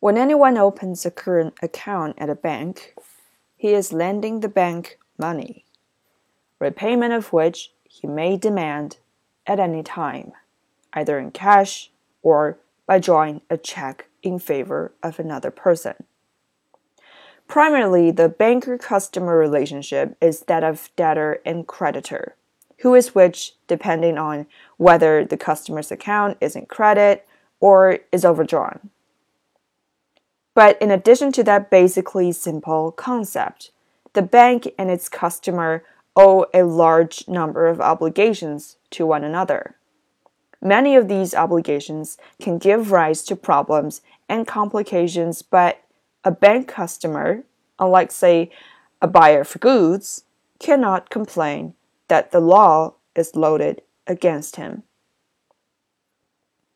When anyone opens a current account at a bank, he is lending the bank money, repayment of which he may demand at any time, either in cash or by drawing a check in favor of another person. Primarily, the banker customer relationship is that of debtor and creditor, who is which depending on whether the customer's account is in credit or is overdrawn. But in addition to that basically simple concept, the bank and its customer owe a large number of obligations to one another. Many of these obligations can give rise to problems and complications, but a bank customer, unlike, say, a buyer for goods, cannot complain that the law is loaded against him.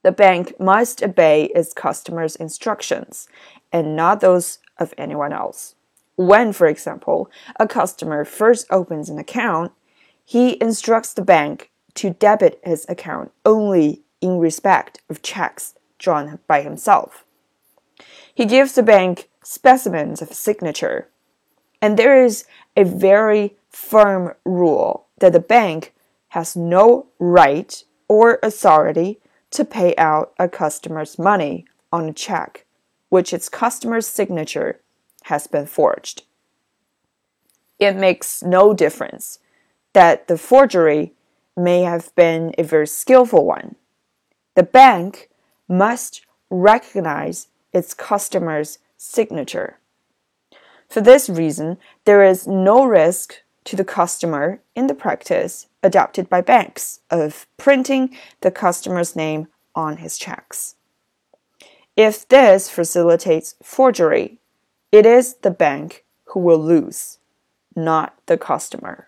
The bank must obey its customers' instructions and not those of anyone else. When, for example, a customer first opens an account, he instructs the bank to debit his account only in respect of checks drawn by himself. He gives the bank specimens of signature, and there is a very firm rule that the bank has no right or authority to pay out a customer's money on a check which its customer's signature has been forged. It makes no difference that the forgery may have been a very skillful one. The bank must recognize its customer's signature. For this reason, there is no risk to the customer in the practice adopted by banks of printing the customer's name on his checks. If this facilitates forgery, it is the bank who will lose, not the customer.